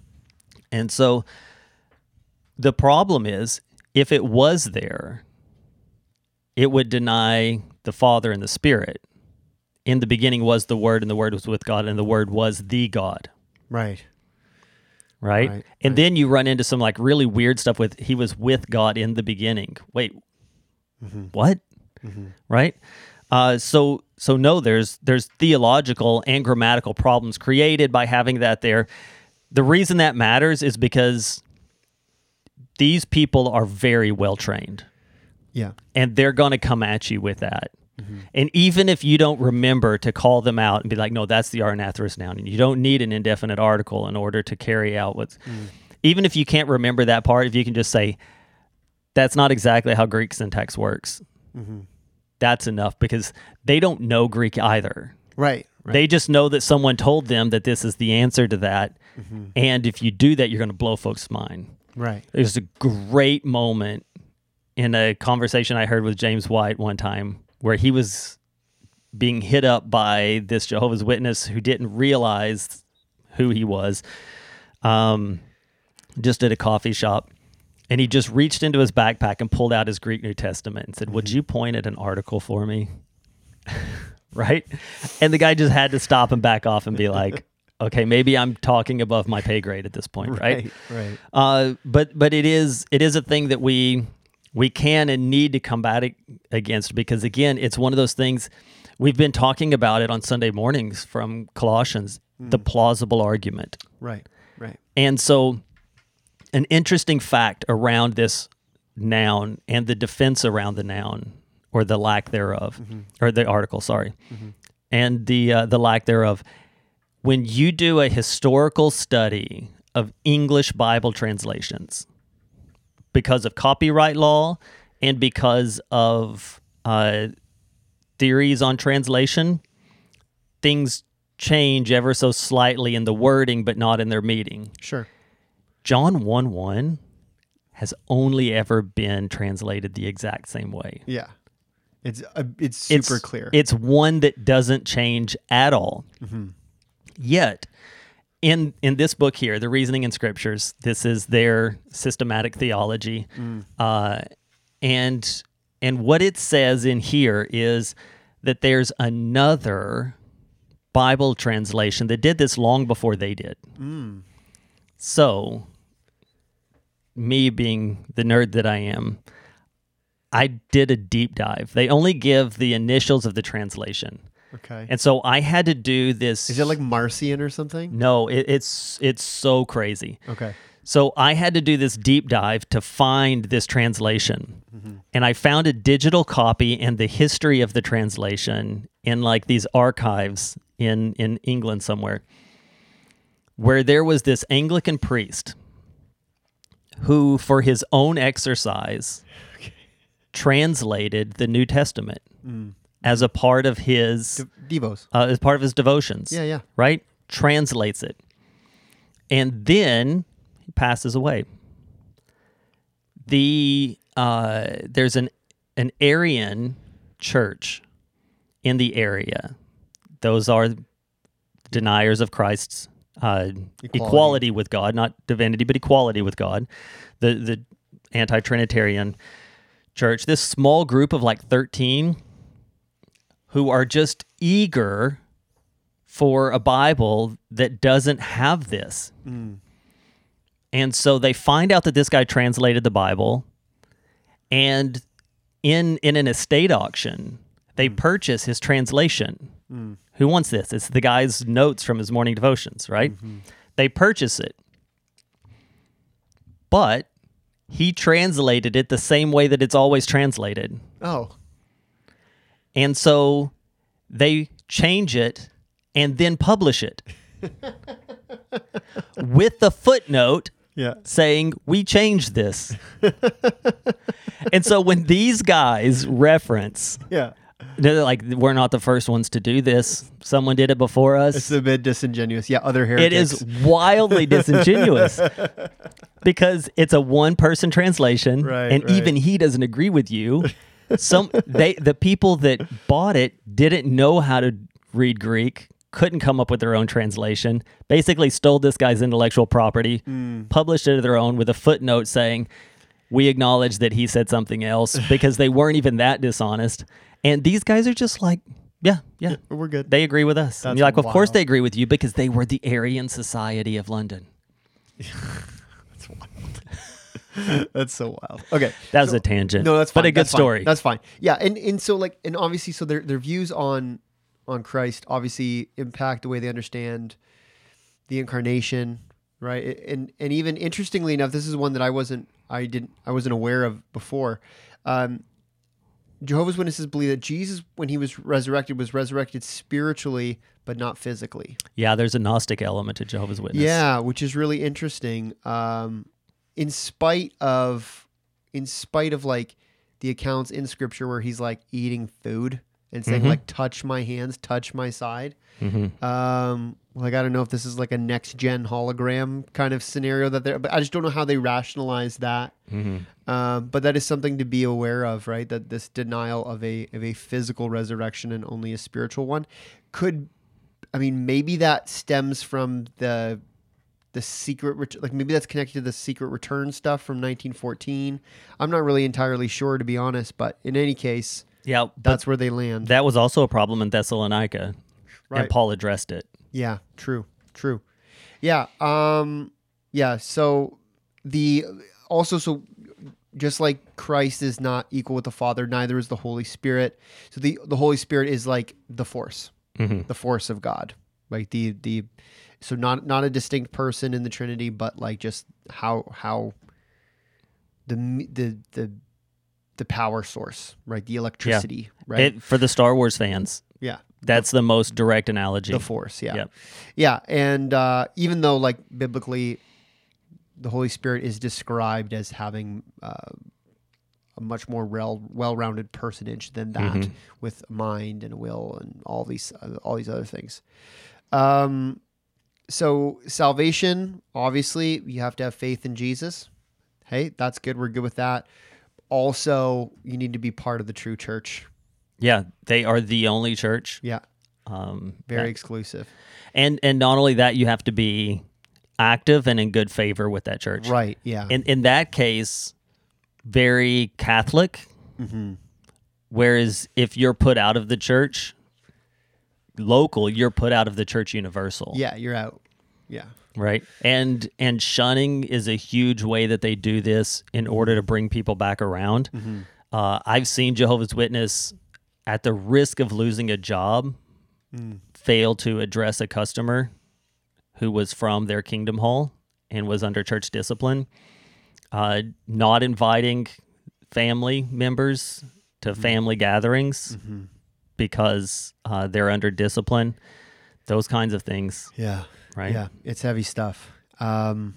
And so the problem is if it was there, it would deny the Father and the Spirit. In the beginning was the Word, and the Word was with God, and the Word was the God. Right. right? Right, and right. then you run into some like really weird stuff with he was with God in the beginning. Wait, Mm-hmm. what? Right? Uh, so so no, there's there's theological and grammatical problems created by having that there. The reason that matters is because these people are very well trained Yeah. and they're going to come at you with that. Mm-hmm. And even if you don't remember to call them out and be like, no, that's the anarthrous noun, and you don't need an indefinite article in order to carry out what's, Mm. even if you can't remember that part, if you can just say, that's not exactly how Greek syntax works, Mm-hmm. that's enough because they don't know Greek either. Right. Right. They just know that someone told them that this is the answer to that. Mm-hmm. And if you do that, you're going to blow folks' mind. right. There's a great moment in a conversation I heard with James White one time where he was being hit up by this Jehovah's Witness who didn't realize who he was, um, just at a coffee shop. And he just reached into his backpack and pulled out his Greek New Testament and said, Would you point at an article for me? right? And the guy just had to stop and back off and be like, Okay, maybe I'm talking above my pay grade at this point, right? Right. Right. Uh, but but it is it is a thing that we we can and need to combat it against because again, it's one of those things we've been talking about it on Sunday mornings from Colossians, the mm. plausible argument. Right. Right. And so, an interesting fact around this noun and the defense around the noun or the lack thereof, mm-hmm. or the article, sorry, mm-hmm. and the uh, the lack thereof. When you do a historical study of English Bible translations, because of copyright law and because of uh, theories on translation, things change ever so slightly in the wording, but not in their meaning. Sure. John 1 1 has only ever been translated the exact same way. Yeah. It's uh, it's super it's, clear. It's one that doesn't change at all. Yet, in in this book here, the reasoning in scriptures, this is their systematic theology, uh, and and what it says in here is that there's another Bible translation that did this long before they did. So, me being the nerd that I am, I did a deep dive. They only give the initials of the translation. Okay. And so I had to do this. Is it like Marcion or something? No, it, it's it's so crazy. Okay. So I had to do this deep dive to find this translation. Mm-hmm. And I found a digital copy and the history of the translation in like these archives in in England somewhere where there was this Anglican priest who for his own exercise translated the New Testament mm. As a part of his De- Devos. uh, as part of his devotions. Yeah, yeah. Right? Translates it. And then he passes away. The uh, there's an an Arian church in the area. Those are deniers of Christ's uh, equality. Equality. with God, not divinity, but equality with God. The the anti-Trinitarian church. This small group of like thirteen who are just eager for a Bible that doesn't have this. And so they find out that this guy translated the Bible and in in an estate auction, they hmm. purchase his translation. Hmm. Who wants this? It's the guy's notes from his morning devotions, right? Mm-hmm. They purchase it. But he translated it the same way that it's always translated. Oh. And so they change it and then publish it with the footnote Yeah. saying, We changed this. and so when these guys reference, Yeah. they're like, We're not the first ones to do this. Someone did it before us. It's a bit disingenuous. Yeah. Other heretics. It is wildly disingenuous because it's a one person translation Right, and right. even he doesn't agree with you. Some they the people that bought it didn't know how to read Greek, couldn't come up with their own translation, basically stole this guy's intellectual property, Mm. published it of their own with a footnote saying we acknowledge that he said something else because they weren't even that dishonest. And these guys are just like, yeah, yeah, We're good. they agree with us. and you're like, of course they agree with you because they were the Arian Society of London. That's wild. that's so wild. Okay. That was so- a tangent. No, that's but a good That's fine. story. That's fine. Yeah, and and so like and obviously so their their views on on Christ obviously impact the way they understand the incarnation, right? And and even interestingly enough, this is one that I wasn't I didn't I wasn't aware of before. Um, Jehovah's Witnesses believe that Jesus, when he was resurrected, was resurrected spiritually, but not physically. yeah, there's a Gnostic element to Jehovah's Witness. Yeah, which is really interesting. Um, in spite of, in spite of like the accounts in Scripture where he's like eating food and saying Mhm. like "touch my hands, touch my side." hmm Um, like I don't know if this is like a next gen hologram kind of scenario that they're, but I just don't know how they rationalize that. hmm Um, but that is something to be aware of, right? That this denial of a of a physical resurrection and only a spiritual one could, I mean, maybe that stems from the the secret, ret- like maybe that's connected to the secret return stuff from 1914. I'm not really entirely sure, to be honest. But in any case, Yeah, that's where they land. that was also a problem in Thessalonica, Right. and Paul addressed it. Yeah, true, true. Yeah, um, yeah. So the also so just like Christ is not equal with the Father, neither is the Holy Spirit. So the the Holy Spirit is like the force, hmm the force of God, like the the so not not a distinct person in the Trinity, but like just how how the the the the power source, right? The electricity, right? It, for the Star Wars fans, yeah, that's the most direct analogy. the force yeah Yep. yeah and uh, even though like biblically the holy spirit is described as having uh, a much more well well-rounded personage than that Mhm. with mind and will and all these uh, all these other things um so salvation obviously you have to have faith in jesus hey that's good we're good with that also you need to be part of the true church yeah, they are the only church. yeah Um, very that- exclusive and and not only that, you have to be active and in good favor with that church. right yeah In in that case, very Catholic. mm-hmm. Whereas if you're put out of the church, local, you're put out of the church universal. yeah you're out yeah Right. And and shunning is a huge way that they do this in order to bring people back around. Mm-hmm. Uh, I've seen Jehovah's Witness at the risk of losing a job Mm. fail to address a customer who was from their kingdom hall and was under church discipline, uh, not inviting family members to Mm-hmm. family gatherings because uh, they're under discipline. Those kinds of things, Yeah. right? Yeah, it's heavy stuff. Um,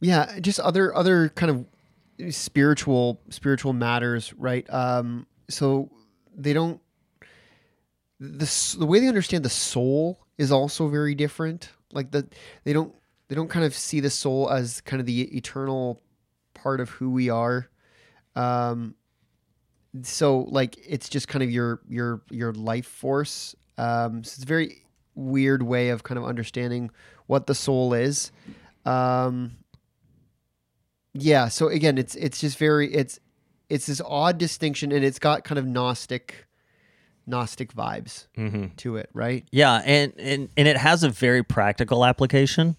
yeah, just other other kind of spiritual spiritual matters, right? Um, so they don't the the way they understand the soul is also very different. Like the they don't they don't kind of see the soul as kind of the eternal part of who we are. Um, so like it's just kind of your your your life force. Um, so it's a very weird way of kind of understanding what the soul is. Um, yeah. So again, it's it's just very it's it's this odd distinction, and it's got kind of gnostic gnostic vibes hmm to it, right? Yeah, and, and and it has a very practical application.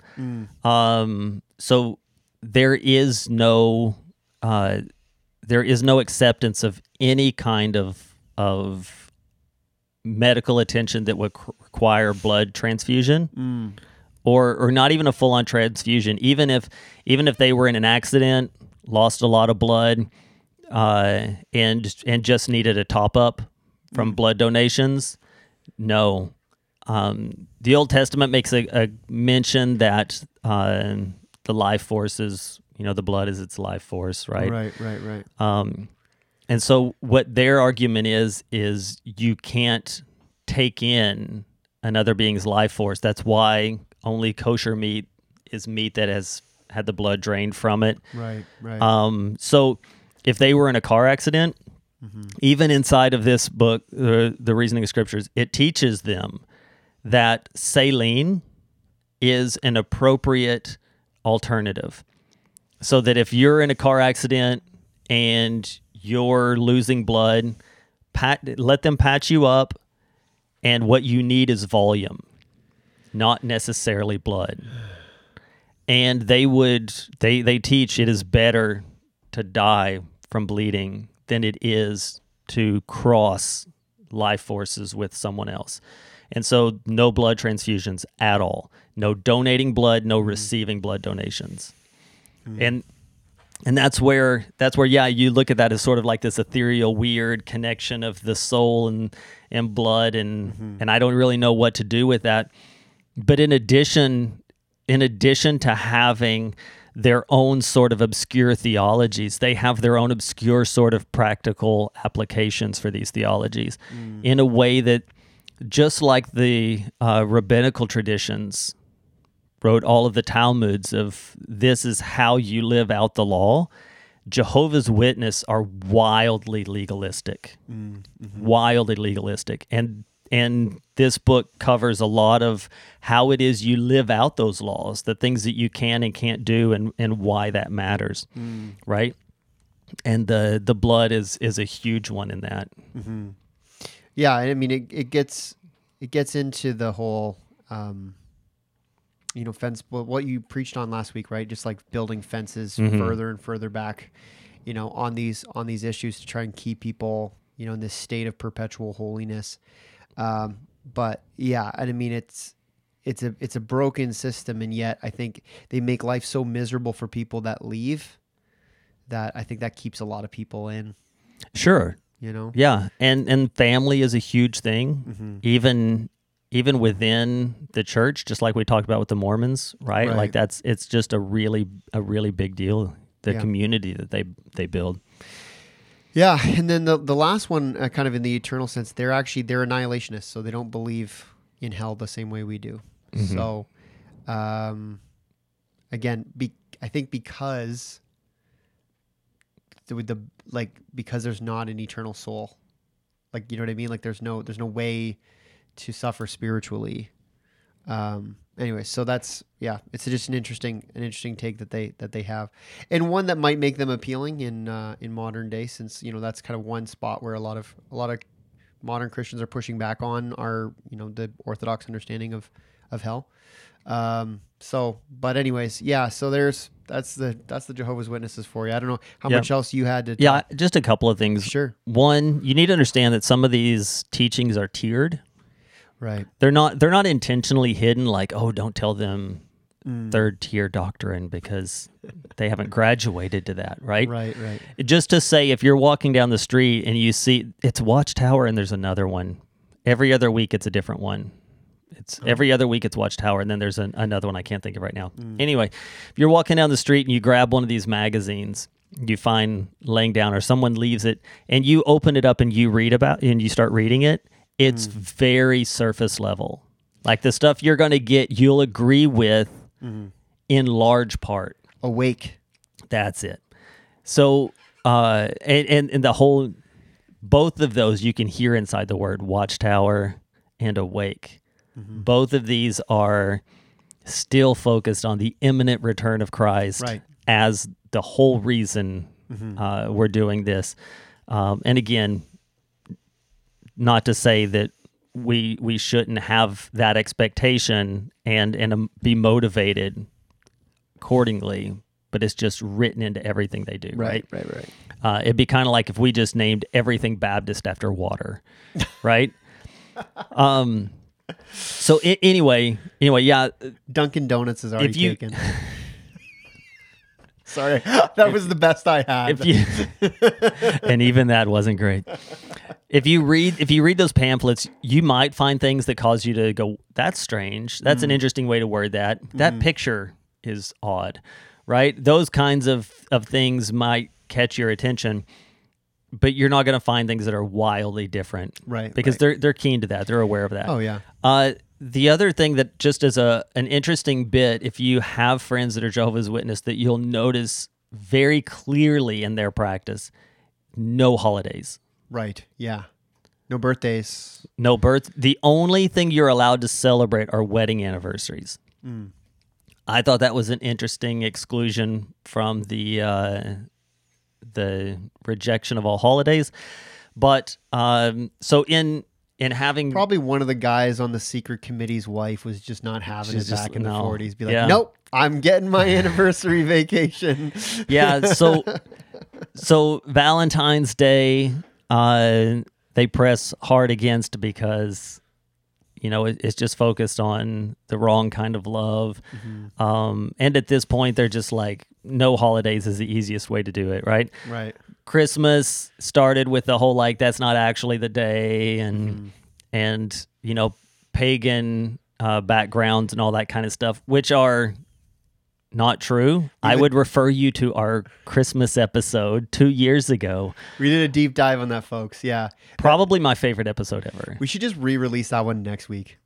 Um, so there is no uh, there is no acceptance of any kind of of medical attention that would c- require blood transfusion Mm. or or not even a full on transfusion. Even if even if they were in an accident, lost a lot of blood, uh, and and just needed a top up from blood donations, no. Um, the Old Testament makes a, a mention that uh, the life force is, you know, the blood is its life force, right? Right. Right. Right. Um, and so what their argument is is you can't take in another being's life force. That's why only kosher meat is meat that has had the blood drained from it. Right. Right. Um, so if they were in a car accident, even inside of this book, uh, the reasoning of scriptures, it teaches them that saline is an appropriate alternative. So that if you're in a car accident and you're losing blood, pat, let them patch you up, and what you need is volume, not necessarily blood. and they would they they teach it is better to die from bleeding than it is to cross life forces with someone else. And so no blood transfusions at all. No donating blood, no mm. receiving blood donations. Mm. And and that's where that's where yeah, you look at that as sort of like this ethereal weird connection of the soul and and blood and and I don't really know what to do with that. But in addition in addition to having their own sort of obscure theologies, they have their own obscure sort of practical applications for these theologies in a way that, just like the uh, rabbinical traditions wrote all of the Talmuds of this is how you live out the law, Jehovah's Witness are wildly legalistic, mm-hmm. wildly legalistic, and and this book covers a lot of how it is you live out those laws, the things that you can and can't do, and and why that matters, mm. right? And the the blood is is a huge one in that. Mm-hmm. Yeah, I mean it, it gets it gets into the whole um you know fence what you preached on last week, right? Just like building fences further and further back, you know, on these on these issues to try and keep people, you know, in this state of perpetual holiness. Um but yeah, and I mean it's it's a it's a broken system and yet I think they make life so miserable for people that leave that I think that keeps a lot of people in, Sure, you know. Yeah, and and family is a huge thing, even even within the church, just like we talked about with the Mormons, right? Right. Like that's it's just a really a really big deal. The Yeah. community that they they build. Yeah, and then the the last one, uh, kind of in the eternal sense, they're actually they're annihilationists, so they don't believe in hell the same way we do. So, um, again, be, I think because the, with the like because there's not an eternal soul, like you know what I mean. Like there's no there's no way to suffer spiritually. Um, anyway, so that's yeah, it's just an interesting an interesting take that they that they have, and one that might make them appealing in uh, in modern day, since you know that's kind of one spot where a lot of a lot of modern Christians are pushing back on our you know the Orthodox understanding of of hell. Um, so, but anyways, yeah. So there's that's the that's the Jehovah's Witnesses for you. I don't know how Yeah. much else you had to. Yeah, just a couple of things. Sure. One, you need to understand that some of these teachings are tiered. Right. They're not they're not intentionally hidden like, oh, don't tell them Mm. third tier doctrine because they haven't graduated to that, right? Right. Right. just to say if you're walking down the street and you see it's watchtower and there's another one every other week it's a different one it's every other week it's watchtower and then there's an, another one i can't think of right now anyway if you're walking down the street and you grab one of these magazines you find laying down or someone leaves it and you open it up and you read about and you start reading it it's very surface level like the stuff you're going to get you'll agree with in large part Awake. that's it. So, uh, and, and and the whole, both of those you can hear inside the word watchtower and awake. Both of these are still focused on the imminent return of Christ Right. as the whole reason uh, we're doing this. Um, and again, not to say that we we shouldn't have that expectation and and um, be motivated accordingly, but it's just written into everything they do, right? Right. Right. Uh, it'd be kind of like if we just named everything Baptist after water, right? um. So I- anyway, anyway, yeah, Dunkin' Donuts is already you- taken. Sorry, that was the best I had. if you and even that wasn't great. If you read if you read those pamphlets you might find things that cause you to go that's strange. That's an interesting way to word that. That picture is odd right? Those kinds of of things might catch your attention but you're not going to find things that are wildly different Right, because right. they're they're keen to that. They're aware of that. Oh yeah. uh, the other thing that just as a an interesting bit, if you have friends that are Jehovah's Witness, that you'll notice very clearly in their practice, no holidays, Right. Yeah. No birthdays. no birth. The only thing you're allowed to celebrate are wedding anniversaries. I thought that was an interesting exclusion from the uh, the rejection of all holidays. But um, so in in having Probably one of the guys on the secret committee's wife was just not having it just- back in the no. 40s. Be like, Yeah. nope, I'm getting my anniversary vacation. Yeah, so so Valentine's Day, uh, they press hard against because you know it, it's just focused on the wrong kind of love, um, and at this point they're just like no holidays is the easiest way to do it, right? right. Christmas started with the whole like that's not actually the day and and you know pagan uh, backgrounds and all that kind of stuff, which are not true. I would refer you to our Christmas episode two years ago. We did a deep dive on that, folks. Yeah. Probably my favorite episode ever. We should just re-release that one next week.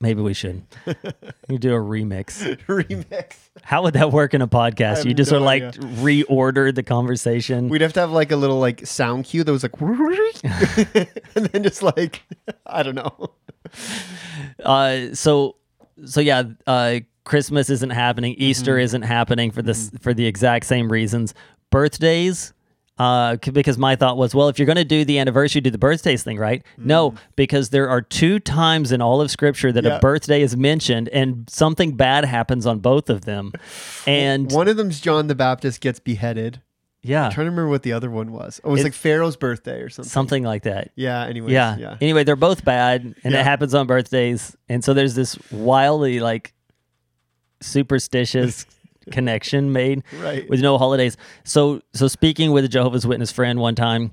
Maybe we should. you do a remix. Remix. How would that work in a podcast? You just no sort of like idea. reorder the conversation. We'd have to have like a little like sound cue that was like, and then just like, I don't know. uh so so yeah uh christmas isn't happening easter isn't happening for this for the exact same reasons birthdays uh because my thought was well if you're going to do the anniversary do the birthdays thing right no because there are two times in all of scripture that Yeah. a birthday is mentioned and something bad happens on both of them and One of them's John the Baptist gets beheaded. yeah I'm trying to remember what the other one was. Oh, it was It- like Pharaoh's birthday or something. something like that Yeah. Anyways. yeah. Yeah. Anyway, they're both bad, and Yeah. it happens on birthdays, and so there's this wildly like superstitious connection made Right. with no holidays. So, so speaking with a Jehovah's Witness friend one time,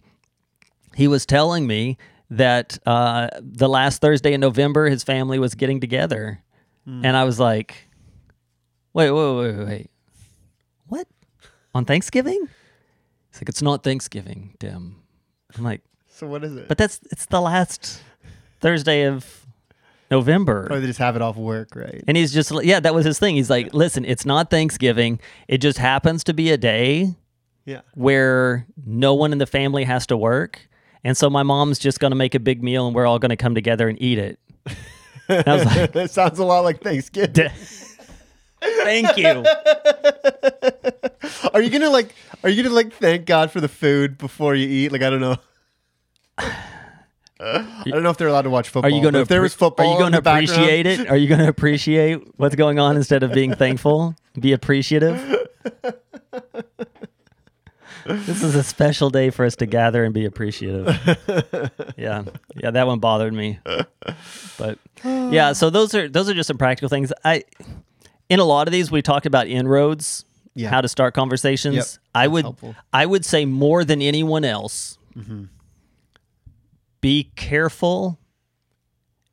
he was telling me that uh, the last Thursday in November, his family was getting together, and I was like, "Wait, wait, wait, wait, wait, what? On Thanksgiving?" He's like, "It's not Thanksgiving, Tim." I'm like. So what is it? But that's it's the last Thursday of November. oh, they just have it off work, right? And he's just like, yeah, that was his thing. He's like, listen, it's not Thanksgiving. It just happens to be a day Yeah. where no one in the family has to work. And so my mom's just going to make a big meal and we're all going to come together and eat it. And I was like, that sounds a lot like Thanksgiving. thank you. Are you gonna like? Are you gonna like thank God for the food before you eat? Like I don't know. I don't know if they're allowed to watch football. Are you going to if there was football? Are you going to appreciate it? Are you going to appreciate what's going on instead of being thankful? Be appreciative. this is a special day for us to gather and be appreciative. Yeah, yeah, that one bothered me. But yeah, so those are those are just some practical things. I in a lot of these we talked about inroads, Yeah. how to start conversations. Yep, I that's would helpful. I would say more than anyone else, Mm-hmm. Be careful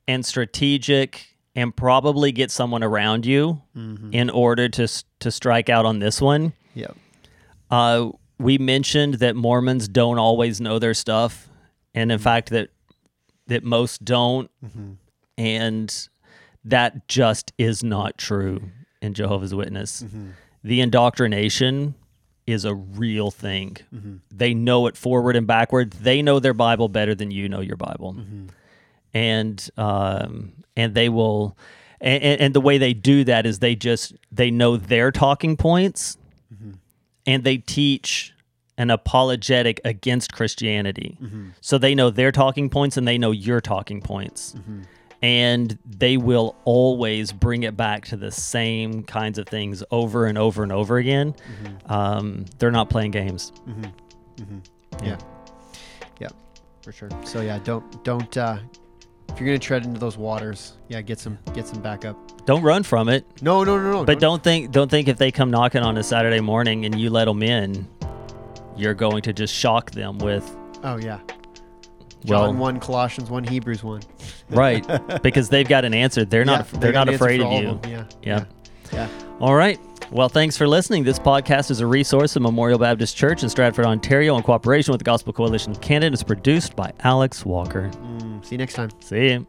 and strategic, and probably get someone around you Mm-hmm. in order to to strike out on this one. Yeah. Uh, we mentioned that Mormons don't always know their stuff, and in fact that that most don't, and that just is not true in Jehovah's Witness. The indoctrination is a real thing. Mm-hmm. They know it forward and backward. They know their Bible better than you know your Bible, mm-hmm. and um, and they will. And, and- and the way they do that is they just they know their talking points mm-hmm. and they teach an apologetic against Christianity. So they know their talking points and they know your talking points. And they will always bring it back to the same kinds of things over and over and over again. Um, they're not playing games. Yeah. Yeah. For sure. So yeah, don't don't uh if you're gonna tread into those waters, yeah, get some get some backup. Don't run from it, No, no, no, no. but don't think don't think if they come knocking on a Saturday morning and you let them in, you're going to just shock them with Oh yeah. Well, John one, Colossians one, Hebrews one. right because they've got an answer. They're not Yeah, they're got not afraid of you. them. Yeah. Yeah. Yeah. All right. Well, thanks for listening. This podcast is a resource of Memorial Baptist Church in Stratford, Ontario, in cooperation with the Gospel Coalition of Canada. It's produced by Alex Walker. Mm, see you next time. See you.